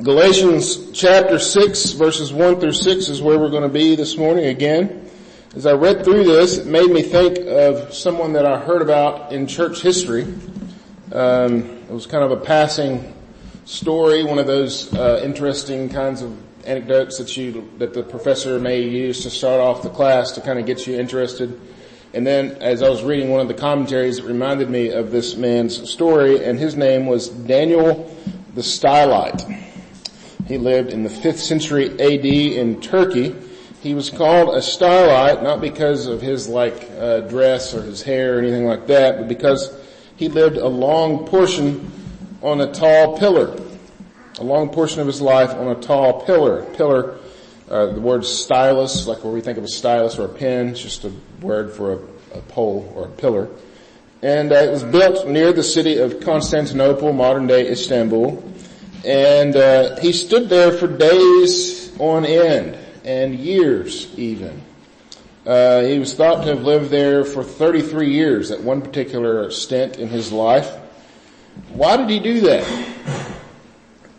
Galatians chapter 6 verses 1 through 6 is where we're going to be this morning again. As I read through this, it made me think of someone that I heard about in church history. Um, it was kind of a passing story, one of those uh, interesting kinds of anecdotes that you that the professor may use to start off the class to kind of get you interested. And then as I was reading one of the commentaries, it reminded me of this man's story, and his name was Daniel the Stylite. He lived in the 5th century AD in Turkey. He was called a stylite not because of his like uh, dress or his hair or anything like that, but because he lived a long portion on a tall pillar. A long portion of his life on a tall pillar. Pillar, uh, the word stylus, like where we think of a stylus or a pen, it's just a word for a, a pole or a pillar. And uh, it was built near the city of Constantinople, modern day Istanbul. And uh, he stood there for days on end and years even. Uh, he was thought to have lived there for 33 years at one particular stint in his life. Why did he do that?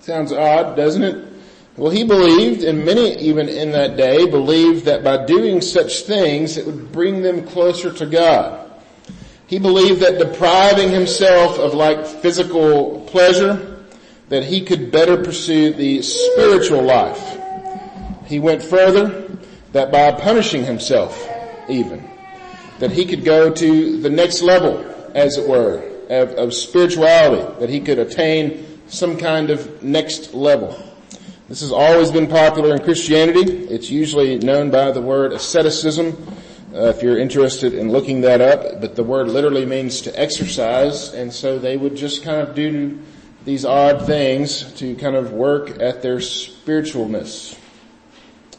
Sounds odd, doesn't it? Well, he believed, and many even in that day believed that by doing such things it would bring them closer to God. He believed that depriving himself of like physical pleasure, that he could better pursue the spiritual life. He went further that by punishing himself even, that he could go to the next level, as it were, of, of spirituality, that he could attain some kind of next level. This has always been popular in Christianity. It's usually known by the word asceticism, uh, if you're interested in looking that up, but the word literally means to exercise, and so they would just kind of do these odd things to kind of work at their spiritualness.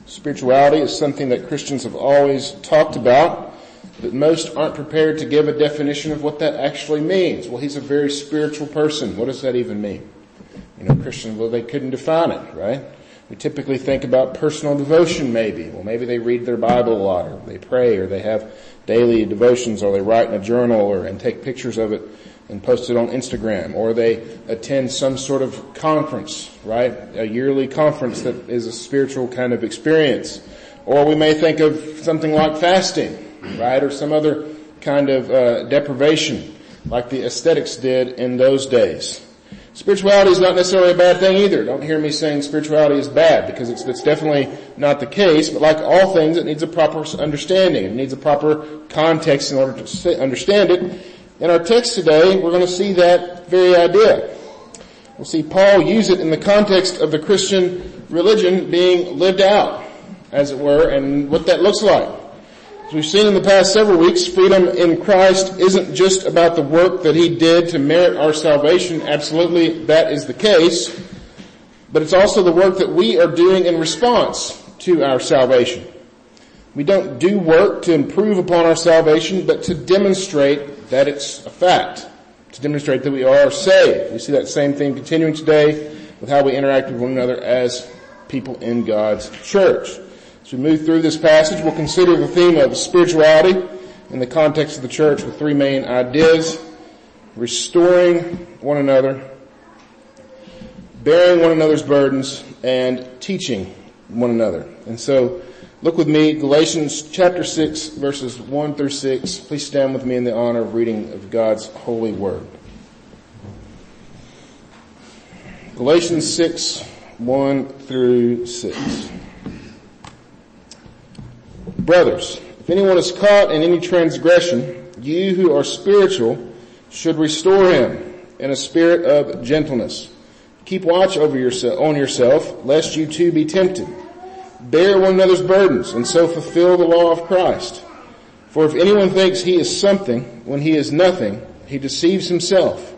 Spirituality is something that Christians have always talked about, but most aren't prepared to give a definition of what that actually means. Well, he's a very spiritual person. What does that even mean? You know, Christians, well, they couldn't define it, right? We typically think about personal devotion maybe. Well, maybe they read their Bible a lot, or they pray, or they have daily devotions, or they write in a journal, or and take pictures of it and post it on Instagram, or they attend some sort of conference, right? A yearly conference that is a spiritual kind of experience. Or we may think of something like fasting, right? Or some other kind of uh, deprivation, like the ascetics did in those days. Spirituality is not necessarily a bad thing either. Don't hear me saying spirituality is bad because it's, it's definitely not the case. But like all things, it needs a proper understanding. It needs a proper context in order to understand it. In our text today, we're going to see that very idea. We'll see Paul use it in the context of the Christian religion being lived out, as it were, and what that looks like. As we've seen in the past several weeks, freedom in Christ isn't just about the work that he did to merit our salvation. Absolutely, that is the case. But it's also the work that we are doing in response to our salvation. We don't do work to improve upon our salvation, but to demonstrate that it's a fact to demonstrate that we are saved. We see that same thing continuing today with how we interact with one another as people in God's church. As we move through this passage, we'll consider the theme of spirituality in the context of the church with three main ideas. Restoring one another, bearing one another's burdens, and teaching one another. And so Look with me, Galatians chapter 6 verses 1 through 6. Please stand with me in the honor of reading of God's holy word. Galatians 6, 1 through 6. Brothers, if anyone is caught in any transgression, you who are spiritual should restore him in a spirit of gentleness. Keep watch over yourself, on yourself, lest you too be tempted. Bear one another's burdens and so fulfill the law of Christ. For if anyone thinks he is something when he is nothing, he deceives himself.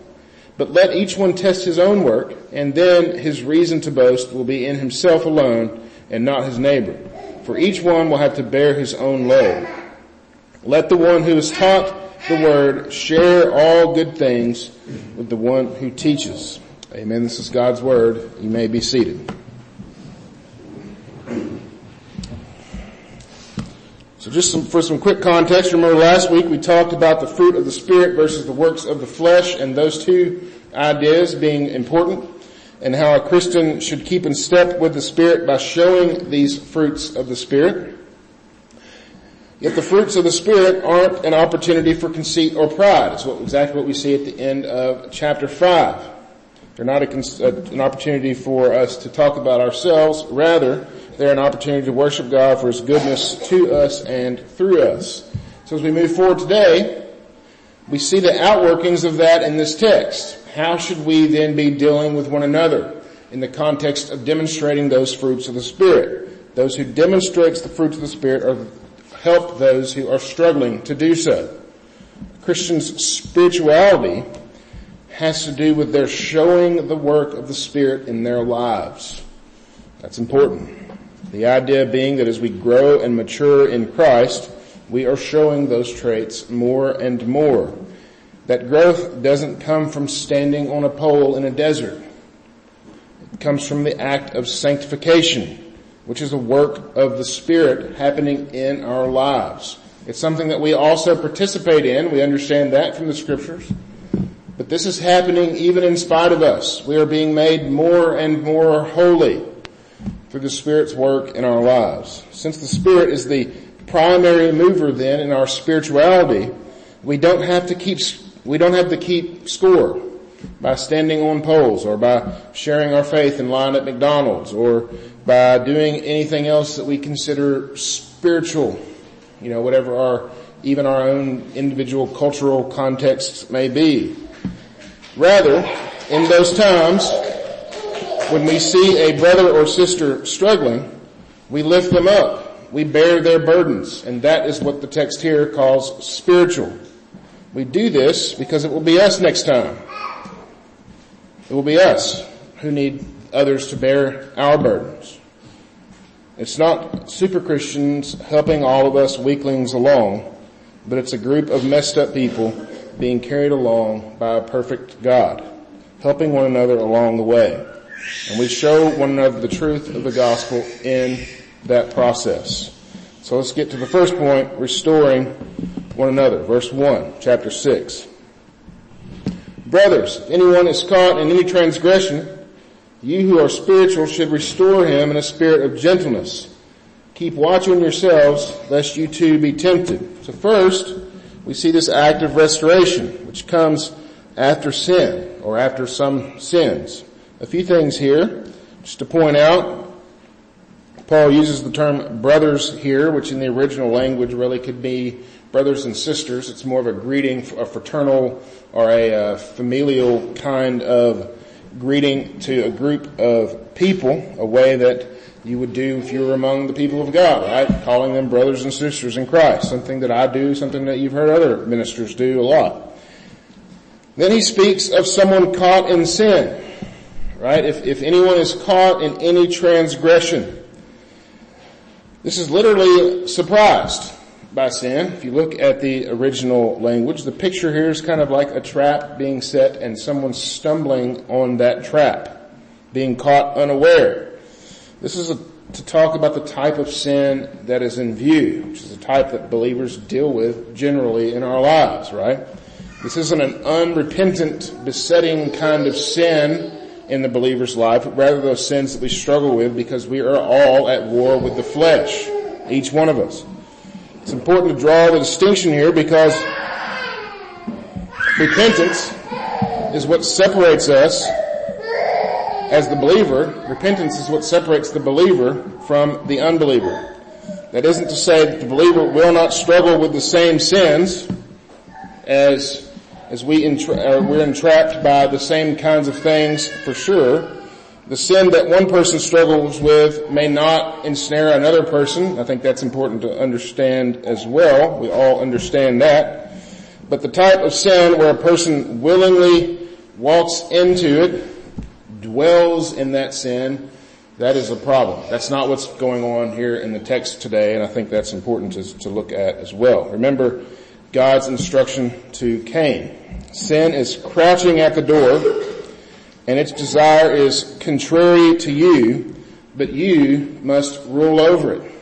But let each one test his own work, and then his reason to boast will be in himself alone and not his neighbor. For each one will have to bear his own load. Let the one who is taught the word share all good things with the one who teaches. Amen. This is God's word. You may be seated. So just some, for some quick context, remember last week we talked about the fruit of the Spirit versus the works of the flesh and those two ideas being important. and how a Christian should keep in step with the Spirit by showing these fruits of the Spirit. Yet the fruits of the Spirit aren't an opportunity for conceit or pride. It's what, exactly what we see at the end of chapter 5. They're not a, uh, an opportunity for us to talk about ourselves. Rather, they're an opportunity to worship God for His goodness to us and through us. So as we move forward today, we see the outworkings of that in this text. How should we then be dealing with one another in the context of demonstrating those fruits of the Spirit? Those who demonstrates the fruits of the Spirit are help those who are struggling to do so. Christians' spirituality has to do with their showing the work of the Spirit in their lives. That's important. The idea being that as we grow and mature in Christ, we are showing those traits more and more. That growth doesn't come from standing on a pole in a desert. It comes from the act of sanctification, which is a work of the Spirit happening in our lives. It's something that we also participate in. We understand that from the scriptures. But this is happening even in spite of us. We are being made more and more holy through the Spirit's work in our lives. Since the Spirit is the primary mover then in our spirituality, we don't have to keep, we don't have to keep score by standing on poles or by sharing our faith in line at McDonald's or by doing anything else that we consider spiritual, you know, whatever our, even our own individual cultural contexts may be. Rather, in those times, when we see a brother or sister struggling, we lift them up. We bear their burdens. And that is what the text here calls spiritual. We do this because it will be us next time. It will be us who need others to bear our burdens. It's not super Christians helping all of us weaklings along, but it's a group of messed up people being carried along by a perfect God, helping one another along the way. And we show one another the truth of the gospel in that process. So let's get to the first point, restoring one another. Verse 1, chapter 6. Brothers, if anyone is caught in any transgression, you who are spiritual should restore him in a spirit of gentleness. Keep watch on yourselves, lest you too be tempted. So first, we see this act of restoration, which comes after sin, or after some sins. A few things here, just to point out. Paul uses the term brothers here, which in the original language really could be brothers and sisters. It's more of a greeting, a fraternal or a uh, familial kind of greeting to a group of people, a way that you would do if you were among the people of God, right? Calling them brothers and sisters in Christ. Something that I do, something that you've heard other ministers do a lot. Then he speaks of someone caught in sin, right? If, if anyone is caught in any transgression, this is literally surprised by sin. If you look at the original language, the picture here is kind of like a trap being set and someone stumbling on that trap, being caught unaware. This is a, to talk about the type of sin that is in view, which is a type that believers deal with generally in our lives, right? This isn't an unrepentant, besetting kind of sin in the believer's life, but rather those sins that we struggle with because we are all at war with the flesh, each one of us. It's important to draw the distinction here because repentance is what separates us as the believer, repentance is what separates the believer from the unbeliever. That isn't to say that the believer will not struggle with the same sins as, as we entra- we're entrapped by the same kinds of things for sure. The sin that one person struggles with may not ensnare another person. I think that's important to understand as well. We all understand that. But the type of sin where a person willingly walks into it dwells in that sin, that is a problem. That's not what's going on here in the text today, and I think that's important to, to look at as well. Remember God's instruction to Cain. Sin is crouching at the door, and its desire is contrary to you, but you must rule over it.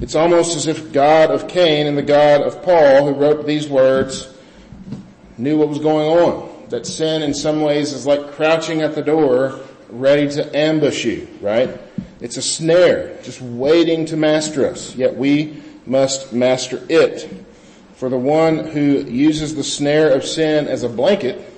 It's almost as if God of Cain and the God of Paul, who wrote these words, knew what was going on that sin in some ways is like crouching at the door ready to ambush you, right? It's a snare, just waiting to master us, yet we must master it. For the one who uses the snare of sin as a blanket,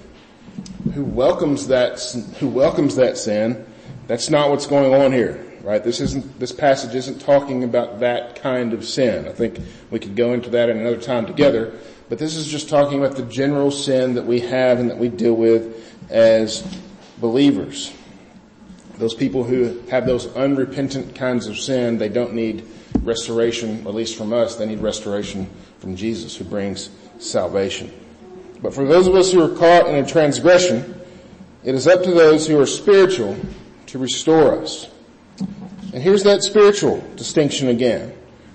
who welcomes that, who welcomes that sin, that's not what's going on here, right? This isn't, this passage isn't talking about that kind of sin. I think we could go into that in another time together, but this is just talking about the general sin that we have and that we deal with as believers. Those people who have those unrepentant kinds of sin, they don't need restoration, at least from us, they need restoration from Jesus who brings salvation. But for those of us who are caught in a transgression, it is up to those who are spiritual to restore us. And here's that spiritual distinction again,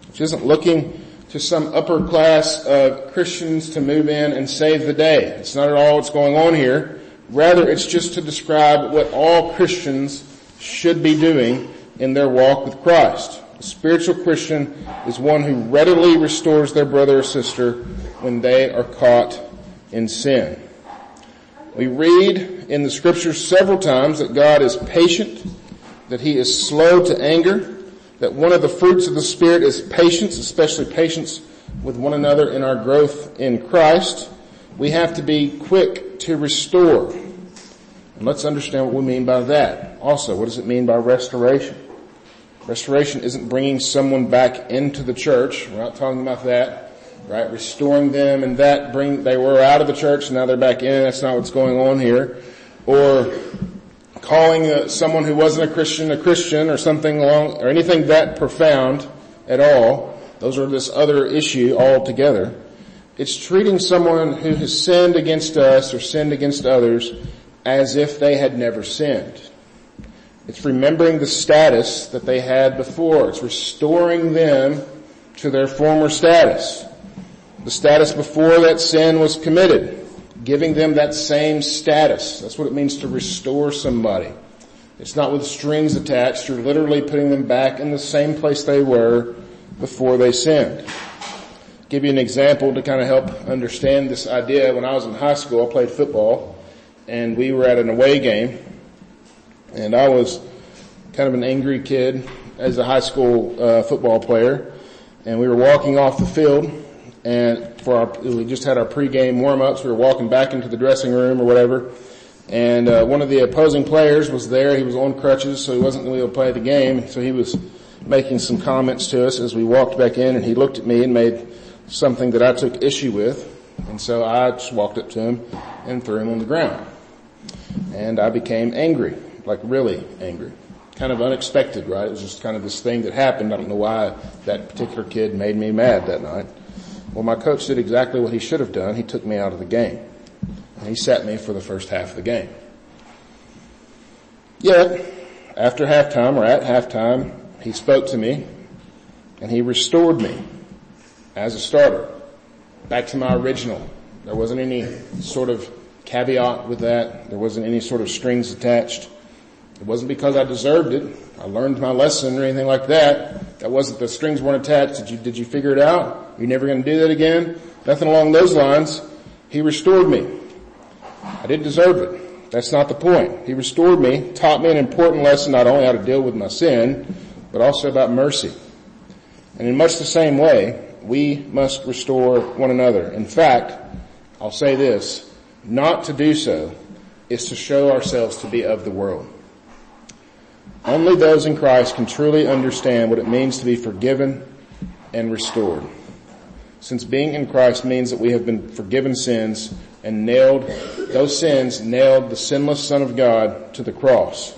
which isn't looking to some upper class of Christians to move in and save the day. It's not at all what's going on here. Rather, it's just to describe what all Christians should be doing in their walk with Christ. Spiritual Christian is one who readily restores their brother or sister when they are caught in sin. We read in the scriptures several times that God is patient, that he is slow to anger, that one of the fruits of the Spirit is patience, especially patience with one another in our growth in Christ. We have to be quick to restore. And let's understand what we mean by that. Also, what does it mean by restoration? Restoration isn't bringing someone back into the church. We're not talking about that right? Restoring them and that bring, they were out of the church, now they're back in. That's not what's going on here. Or calling uh, someone who wasn't a Christian a Christian or something along, or anything that profound at all. Those are this other issue altogether. It's treating someone who has sinned against us or sinned against others as if they had never sinned. It's remembering the status that they had before. It's restoring them to their former status the status before that sin was committed, giving them that same status. That's what it means to restore somebody. It's not with strings attached. You're literally putting them back in the same place they were before they sinned. Give you an example to kind of help understand this idea. When I was in high school, I played football and we were at an away game and I was kind of an angry kid as a high school uh, football player and we were walking off the field and for our, we just had our pregame warm-ups. We were walking back into the dressing room or whatever, and uh, one of the opposing players was there. He was on crutches, so he wasn't going to be able to play the game. So he was making some comments to us as we walked back in, and he looked at me and made something that I took issue with, and so I just walked up to him and threw him on the ground, and I became angry, like really angry. Kind of unexpected, right? It was just kind of this thing that happened. I don't know why that particular kid made me mad that night. Well, my coach did exactly what he should have done. He took me out of the game. And he sat me for the first half of the game. Yet, after halftime or at halftime, he spoke to me and he restored me as a starter back to my original. There wasn't any sort of caveat with that. There wasn't any sort of strings attached. It wasn't because I deserved it. I learned my lesson or anything like that. That wasn't the strings weren't attached. Did you, did you figure it out? You're never going to do that again? Nothing along those lines. He restored me. I didn't deserve it. That's not the point. He restored me, taught me an important lesson not only how to deal with my sin, but also about mercy. And in much the same way, we must restore one another. In fact, I'll say this, not to do so is to show ourselves to be of the world. Only those in Christ can truly understand what it means to be forgiven and restored. Since being in Christ means that we have been forgiven sins and nailed, those sins nailed the sinless Son of God to the cross.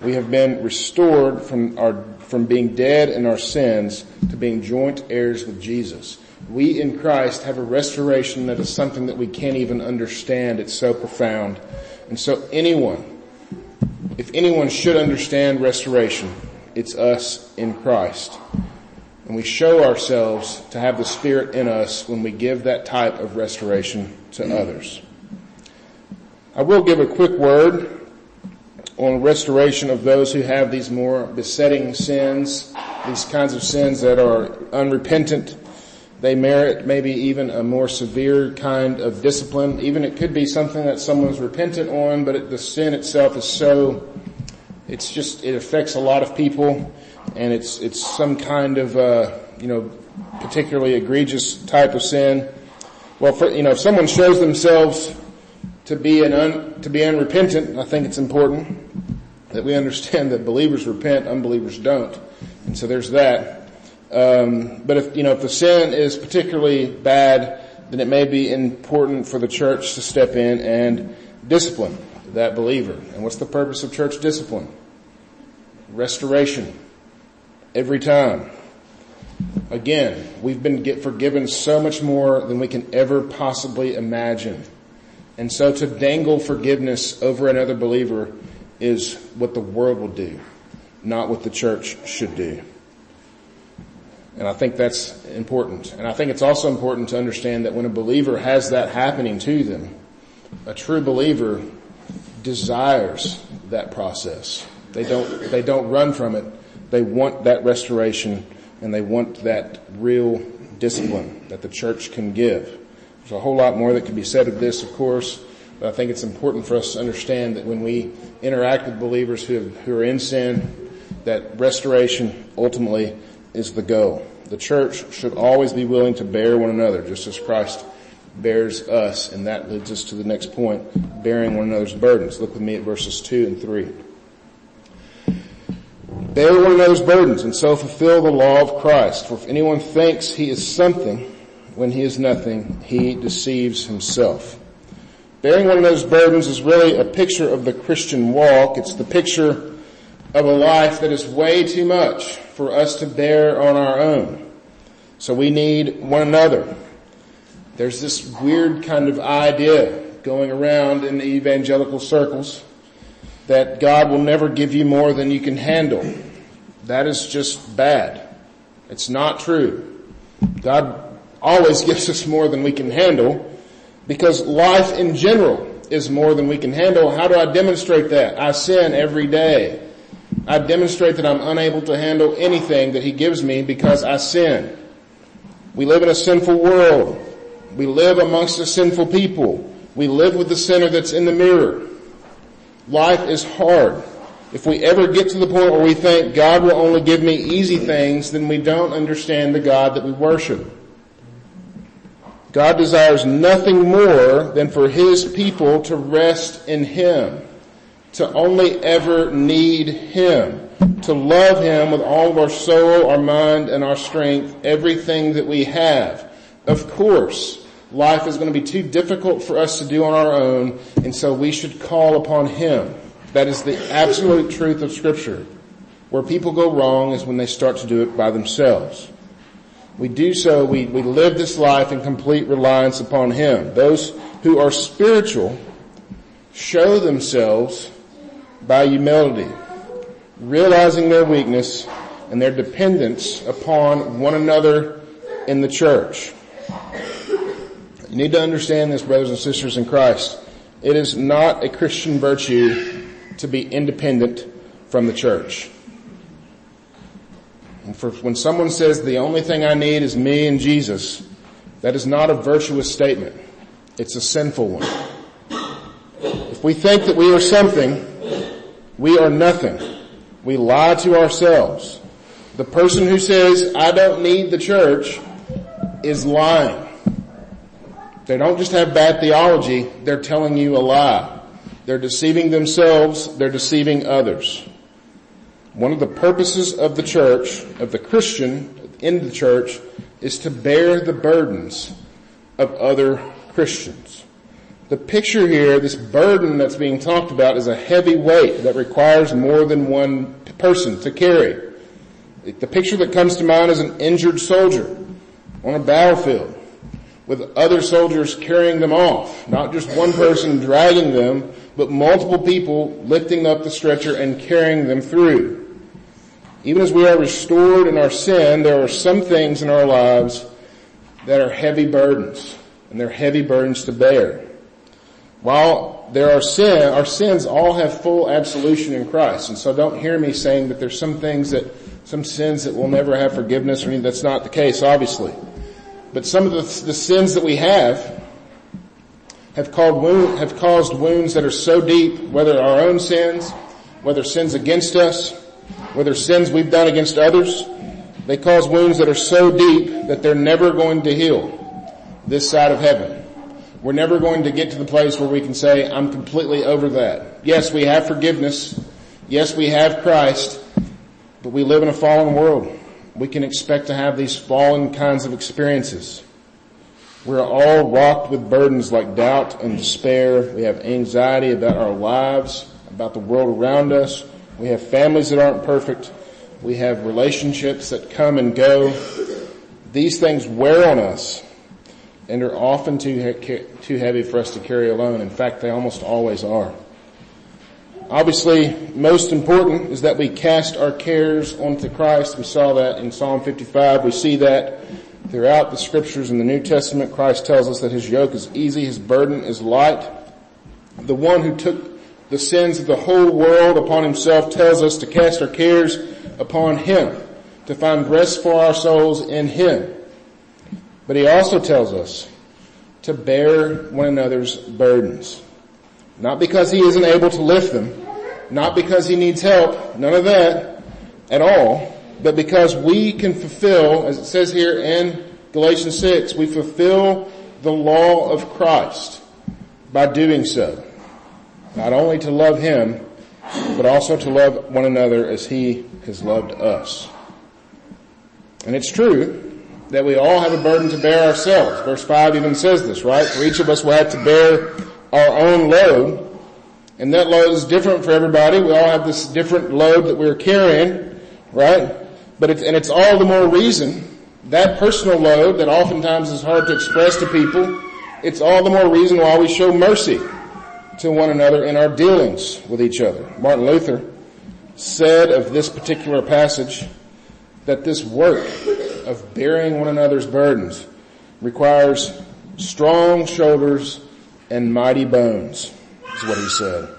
We have been restored from our, from being dead in our sins to being joint heirs with Jesus. We in Christ have a restoration that is something that we can't even understand. It's so profound. And so anyone if anyone should understand restoration, it's us in Christ. And we show ourselves to have the Spirit in us when we give that type of restoration to others. I will give a quick word on restoration of those who have these more besetting sins, these kinds of sins that are unrepentant they merit maybe even a more severe kind of discipline. Even it could be something that someone's repentant on, but it, the sin itself is so It's just, it affects a lot of people and it's, it's some kind of, uh, you know, particularly egregious type of sin. Well, for, you know, if someone shows themselves to be an un, to be unrepentant, I think it's important that we understand that believers repent, unbelievers don't. And so there's that. Um, but if, you know, if the sin is particularly bad, then it may be important for the church to step in and discipline that believer. And what's the purpose of church discipline? Restoration. Every time. Again, we've been forgiven so much more than we can ever possibly imagine. And so to dangle forgiveness over another believer is what the world will do, not what the church should do. And I think that's important. And I think it's also important to understand that when a believer has that happening to them, a true believer desires that process. They don't, they don't run from it. They want that restoration and they want that real discipline that the church can give. There's a whole lot more that can be said of this, of course, but I think it's important for us to understand that when we interact with believers who, have, who are in sin, that restoration ultimately is the goal. The church should always be willing to bear one another, just as Christ bears us, and that leads us to the next point, bearing one another's burdens. Look with me at verses 2 and 3. Bear one another's burdens and so fulfill the law of Christ. For if anyone thinks he is something when he is nothing, he deceives himself. Bearing one another's burdens is really a picture of the Christian walk. It's the picture of a life that is way too much for us to bear on our own. So we need one another. There's this weird kind of idea going around in evangelical circles that God will never give you more than you can handle. That is just bad. It's not true. God always gives us more than we can handle because life in general is more than we can handle. How do I demonstrate that? I sin every day. I demonstrate that I'm unable to handle anything that he gives me because I sin. We live in a sinful world. We live amongst a sinful people. We live with the sinner that's in the mirror. Life is hard. If we ever get to the point where we think God will only give me easy things, then we don't understand the God that we worship. God desires nothing more than for His people to rest in Him to only ever need Him, to love Him with all of our soul, our mind, and our strength, everything that we have. Of course, life is going to be too difficult for us to do on our own, and so we should call upon Him. That is the absolute truth of scripture. Where people go wrong is when they start to do it by themselves. We do so, we, we live this life in complete reliance upon Him. Those who are spiritual show themselves by humility, realizing their weakness and their dependence upon one another in the church. You need to understand this, brothers and sisters in Christ. It is not a Christian virtue to be independent from the church. And for when someone says the only thing I need is me and Jesus, that is not a virtuous statement. It's a sinful one. If we think that we are something, we are nothing. We lie to ourselves. The person who says, I don't need the church is lying. They don't just have bad theology, they're telling you a lie. They're deceiving themselves, they're deceiving others. One of the purposes of the church, of the Christian in the church, is to bear the burdens of other Christians. The picture here, this burden that's being talked about is a heavy weight that requires more than one person to carry. The picture that comes to mind is an injured soldier on a battlefield with other soldiers carrying them off. Not just one person dragging them, but multiple people lifting up the stretcher and carrying them through. Even as we are restored in our sin, there are some things in our lives that are heavy burdens, and they're heavy burdens to bear. While there are sin, our sins all have full absolution in Christ. And so don't hear me saying that there's some things that, some sins that will never have forgiveness or anything. That's not the case, obviously. But some of the, the sins that we have have, wound, have caused wounds that are so deep, whether our own sins whether sins against us, whether sins we've done against others, they cause wounds that are so deep that they're never going to heal this side of heaven. We're never going to get to the place where we can say, I'm completely over that. Yes, we have forgiveness. Yes, we have Christ, but we live in a fallen world. We can expect to have these fallen kinds of experiences. We're all rocked with burdens like doubt and despair. We have anxiety about our lives, about the world around us. We have families that aren't perfect. We have relationships that come and go. These things wear on us and are often too, too heavy for us to carry alone. In fact, they almost always are. Obviously, most important is that we cast our cares onto Christ. We saw that in Psalm 55. We see that throughout the scriptures in the New Testament. Christ tells us that his yoke is easy, his burden is light. The one who took the sins of the whole world upon himself tells us to cast our cares upon him, to find rest for our souls in him. But he also tells us to bear one another's burdens. Not because he isn't able to lift them, not because he needs help, none of that at all, but because we can fulfill, as it says here in Galatians 6, we fulfill the law of Christ by doing so. Not only to love him, but also to love one another as he has loved us. And it's true that we all have a burden to bear ourselves. Verse 5 even says this, right? For each of us will have to bear our own load. And that load is different for everybody. We all have this different load that we're carrying, right? But it's, and it's all the more reason, that personal load that oftentimes is hard to express to people, it's all the more reason why we show mercy to one another in our dealings with each other. Martin Luther said of this particular passage that this work of bearing one another's burdens requires strong shoulders and mighty bones, is what he said.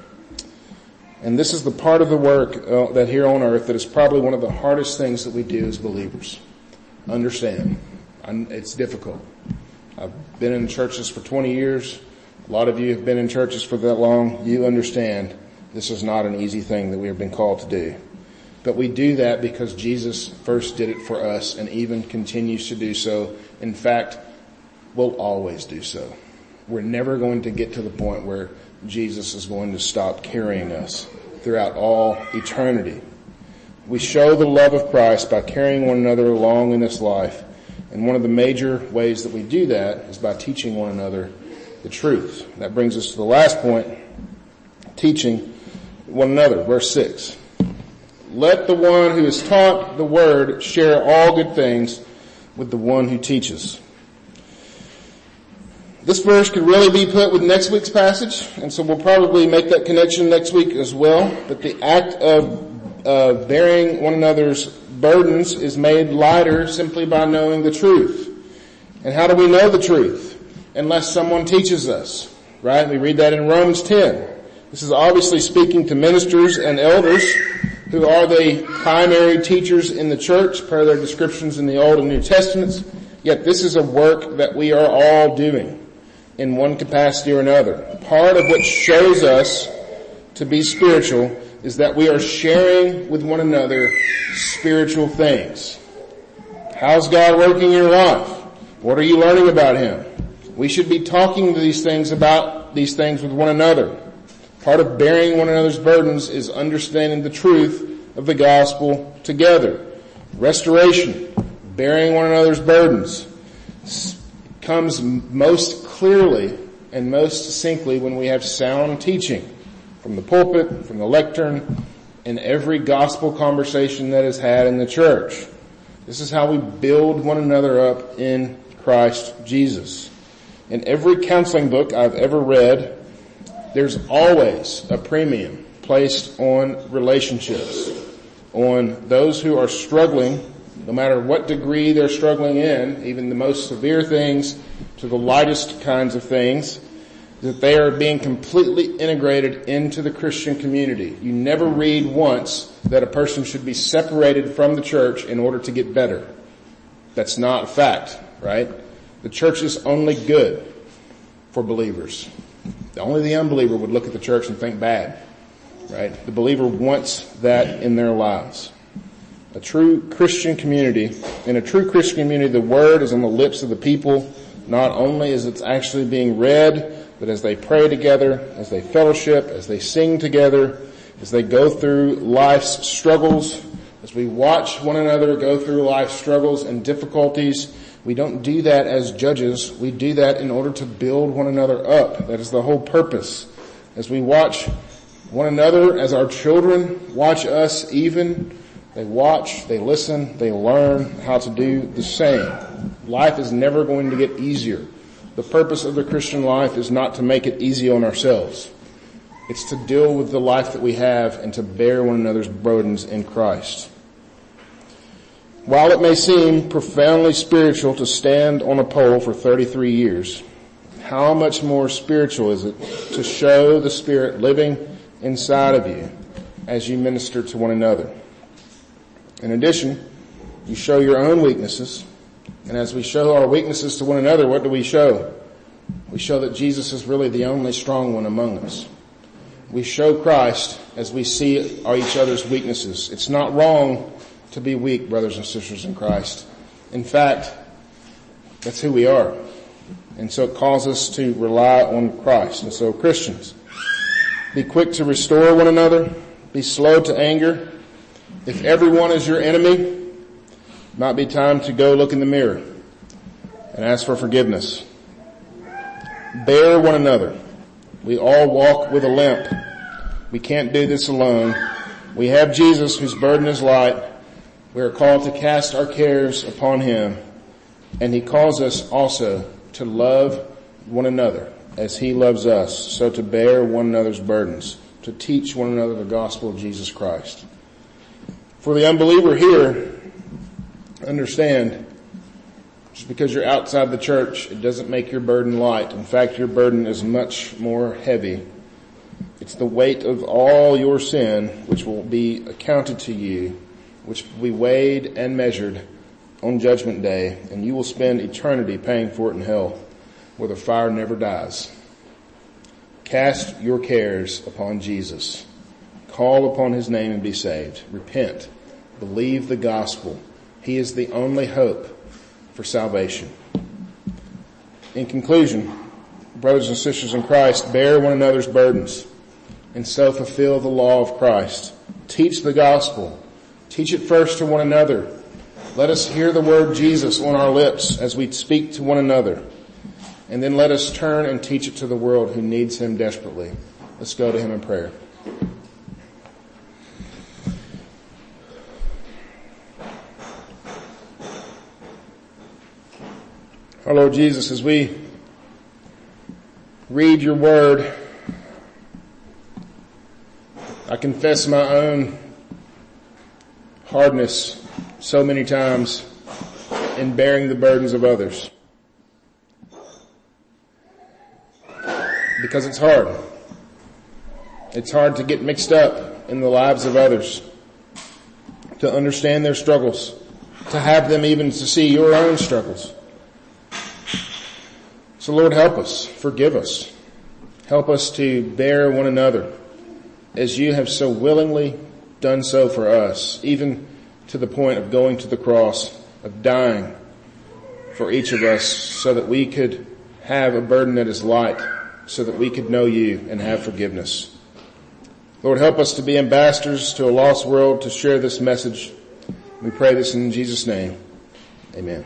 And this is the part of the work uh, that here on earth that is probably one of the hardest things that we do as believers. Understand. It's difficult. I've been in churches for 20 years. A lot of you have been in churches for that long. You understand this is not an easy thing that we have been called to do. But we do that because Jesus first did it for us and even continues to do so. In fact, will always do so. We're never going to get to the point where Jesus is going to stop carrying us throughout all eternity. We show the love of Christ by carrying one another along in this life. And one of the major ways that we do that is by teaching one another the truth. That brings us to the last point, teaching one another. Verse 6. Let the one who is taught the word share all good things with the one who teaches. This verse could really be put with next week's passage, and so we'll probably make that connection next week as well. But the act of uh, bearing one another's burdens is made lighter simply by knowing the truth. And how do we know the truth? unless someone teaches us, right? We read that in Romans 10. This is obviously speaking to ministers and elders who are the primary teachers in the church per their descriptions in the Old and New Testaments. Yet this is a work that we are all doing in one capacity or another. Part of what shows us to be spiritual is that we are sharing with one another spiritual things. How's God working in your life? What are you learning about Him? We should be talking to these things about these things with one another. Part of bearing one another's burdens is understanding the truth of the gospel together. Restoration, bearing one another's burdens, comes most clearly and most succinctly when we have sound teaching from the pulpit, from the lectern, in every gospel conversation that is had in the church. This is how we build one another up in Christ Jesus. In every counseling book I've ever read, there's always a premium placed on relationships, on those who are struggling, no matter what degree they're struggling in, even the most severe things to the lightest kinds of things, that they are being completely integrated into the Christian community. You never read once that a person should be separated from the church in order to get better. That's not a fact, right? The church is only good for believers. Only the unbeliever would look at the church and think bad. right? The believer wants that in their lives. A true Christian community, in a true Christian community, the word is on the lips of the people, not only is it's actually being read, but as they pray together, as they fellowship, as they sing together, as they go through life's struggles, as we watch one another go through life's struggles and difficulties, we don't do that as judges. We do that in order to build one another up. That is the whole purpose. As we watch one another, as our children watch us even, they watch, they listen, they learn how to do the same. Life is never going to get easier. The purpose of the Christian life is not to make it easy on ourselves. It's to deal with the life that we have and to bear one another's burdens in Christ. While it may seem profoundly spiritual to stand on a pole for 33 years, how much more spiritual is it to show the Spirit living inside of you as you minister to one another? In addition, you show your own weaknesses, and as we show our weaknesses to one another, what do we show? We show that Jesus is really the only strong one among us. We show Christ as we see each other's weaknesses. It's not wrong to be weak, brothers and sisters in Christ. In fact, that's who we are. And so it calls us to rely on Christ. And so Christians, be quick to restore one another, be slow to anger. If everyone is your enemy, it might be time to go look in the mirror and ask for forgiveness. Bear one another. We all walk with a limp. We can't do this alone. We have Jesus whose burden is light we are called to cast our cares upon him and he calls us also to love one another as he loves us. So to bear one another's burdens, to teach one another the gospel of Jesus Christ. For the unbeliever here, understand just because you're outside the church, it doesn't make your burden light. In fact, your burden is much more heavy. It's the weight of all your sin which will be accounted to you which will be weighed and measured on judgment day, and you will spend eternity paying for it in hell, where the fire never dies. Cast your cares upon Jesus. Call upon his name and be saved. Repent. Believe the gospel. He is the only hope for salvation. In conclusion, brothers and sisters in Christ, bear one another's burdens and so fulfill the law of Christ. Teach the gospel Teach it first to one another. Let us hear the word Jesus on our lips as we speak to one another. And then let us turn and teach it to the world who needs him desperately. Let's go to him in prayer. Our Lord Jesus, as we read your word, I confess my own hardness so many times in bearing the burdens of others. Because it's hard. It's hard to get mixed up in the lives of others, to understand their struggles, to have them even to see your own struggles. So Lord help us, forgive us, help us to bear one another as you have so willingly done so for us, even to the point of going to the cross, of dying for each of us so that we could have a burden that is light, so that we could know you and have forgiveness. Lord, help us to be ambassadors to a lost world to share this message. We pray this in Jesus' name. Amen.